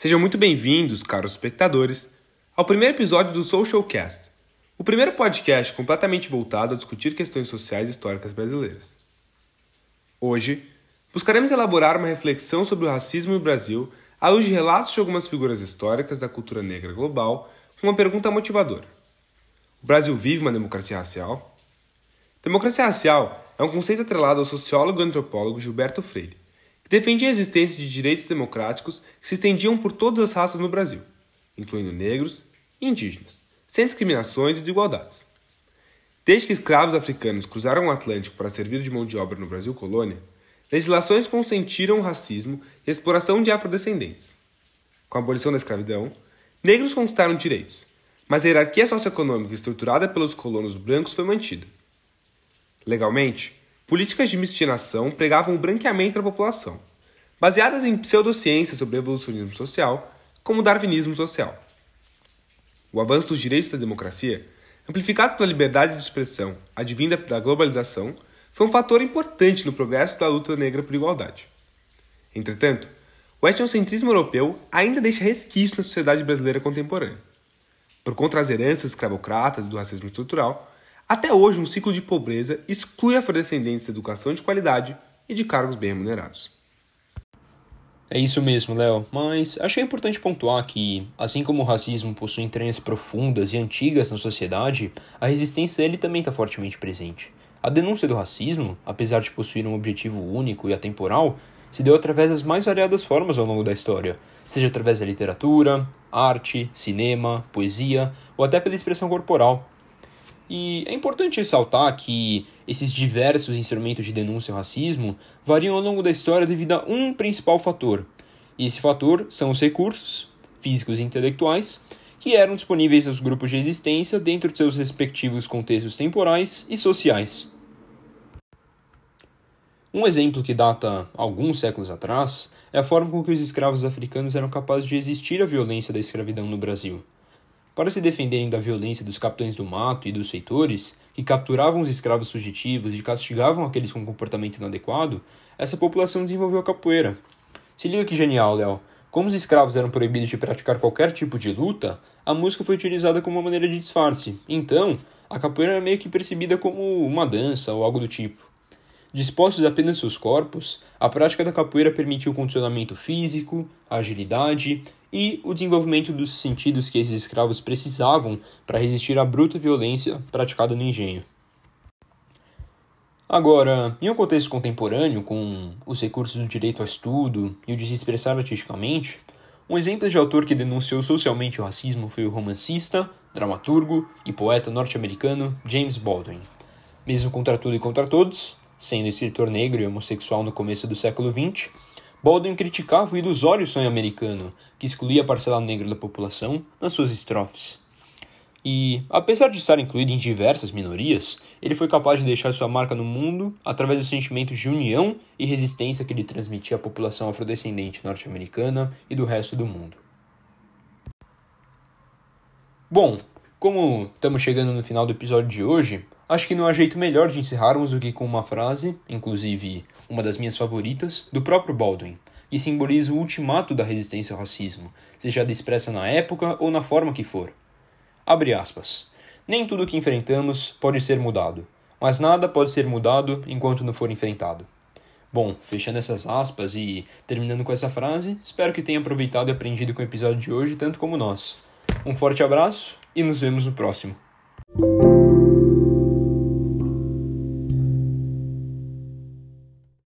Sejam muito bem-vindos, caros espectadores, ao primeiro episódio do Socialcast, o primeiro podcast completamente voltado a discutir questões sociais e históricas brasileiras. Hoje, buscaremos elaborar uma reflexão sobre o racismo no Brasil à luz de relatos de algumas figuras históricas da cultura negra global com uma pergunta motivadora. O Brasil vive uma democracia racial? Democracia racial é um conceito atrelado ao sociólogo e antropólogo Gilberto Freire, defendia a existência de direitos democráticos que se estendiam por todas as raças no Brasil, incluindo negros e indígenas, sem discriminações e desigualdades. Desde que escravos africanos cruzaram o Atlântico para servir de mão de obra no Brasil colônia, legislações consentiram o racismo e a exploração de afrodescendentes. Com a abolição da escravidão, negros conquistaram direitos, mas a hierarquia socioeconômica estruturada pelos colonos brancos foi mantida. Legalmente, políticas de miscigenação pregavam o branqueamento da população, baseadas em pseudociências sobre evolucionismo social, como o darwinismo social. O avanço dos direitos da democracia, amplificado pela liberdade de expressão advinda da globalização, foi um fator importante no progresso da luta negra por igualdade. Entretanto, o etnocentrismo europeu ainda deixa resquícios na sociedade brasileira contemporânea. Por conta das heranças escravocratas do racismo estrutural, até hoje, um ciclo de pobreza exclui afrodescendentes da educação de qualidade e de cargos bem remunerados. É isso mesmo, Léo, mas achei importante pontuar que, assim como o racismo possui entranhas profundas e antigas na sociedade, a resistência a ele também está fortemente presente. A denúncia do racismo, apesar de possuir um objetivo único e atemporal, se deu através das mais variadas formas ao longo da história, seja através da literatura, arte, cinema, poesia ou até pela expressão corporal, e é importante ressaltar que esses diversos instrumentos de denúncia ao racismo variam ao longo da história devido a um principal fator. E esse fator são os recursos, físicos e intelectuais, que eram disponíveis aos grupos de existência dentro de seus respectivos contextos temporais e sociais. Um exemplo que data alguns séculos atrás é a forma com que os escravos africanos eram capazes de resistir à violência da escravidão no Brasil. Para se defenderem da violência dos capitães do mato e dos feitores, que capturavam os escravos fugitivos e castigavam aqueles com comportamento inadequado, essa população desenvolveu a capoeira. Se liga que genial, Léo. Como os escravos eram proibidos de praticar qualquer tipo de luta, a música foi utilizada como uma maneira de disfarce. Então, a capoeira era meio que percebida como uma dança ou algo do tipo. Dispostos apenas seus corpos, a prática da capoeira permitiu o condicionamento físico, a agilidade e o desenvolvimento dos sentidos que esses escravos precisavam para resistir à bruta violência praticada no engenho. Agora, em um contexto contemporâneo, com os recursos do direito ao estudo e o de se expressar artisticamente, um exemplo de autor que denunciou socialmente o racismo foi o romancista, dramaturgo e poeta norte-americano James Baldwin. Mesmo contra tudo e contra todos, sendo escritor negro e homossexual no começo do século XX, Baldwin criticava o ilusório sonho americano, que excluía a parcela negra da população nas suas estrofes. E, apesar de estar incluído em diversas minorias, ele foi capaz de deixar sua marca no mundo através dos sentimentos de união e resistência que ele transmitia à população afrodescendente norte-americana e do resto do mundo. Bom, como estamos chegando no final do episódio de hoje, acho que não há jeito melhor de encerrarmos do que com uma frase, inclusive uma das minhas favoritas, do próprio Baldwin, que simboliza o ultimato da resistência ao racismo, seja expressa na época ou na forma que for. Abre aspas. Nem tudo que enfrentamos pode ser mudado, mas nada pode ser mudado enquanto não for enfrentado. Bom, fechando essas aspas e terminando com essa frase, espero que tenha aproveitado e aprendido com o episódio de hoje tanto como nós. Um forte abraço e nos vemos no próximo.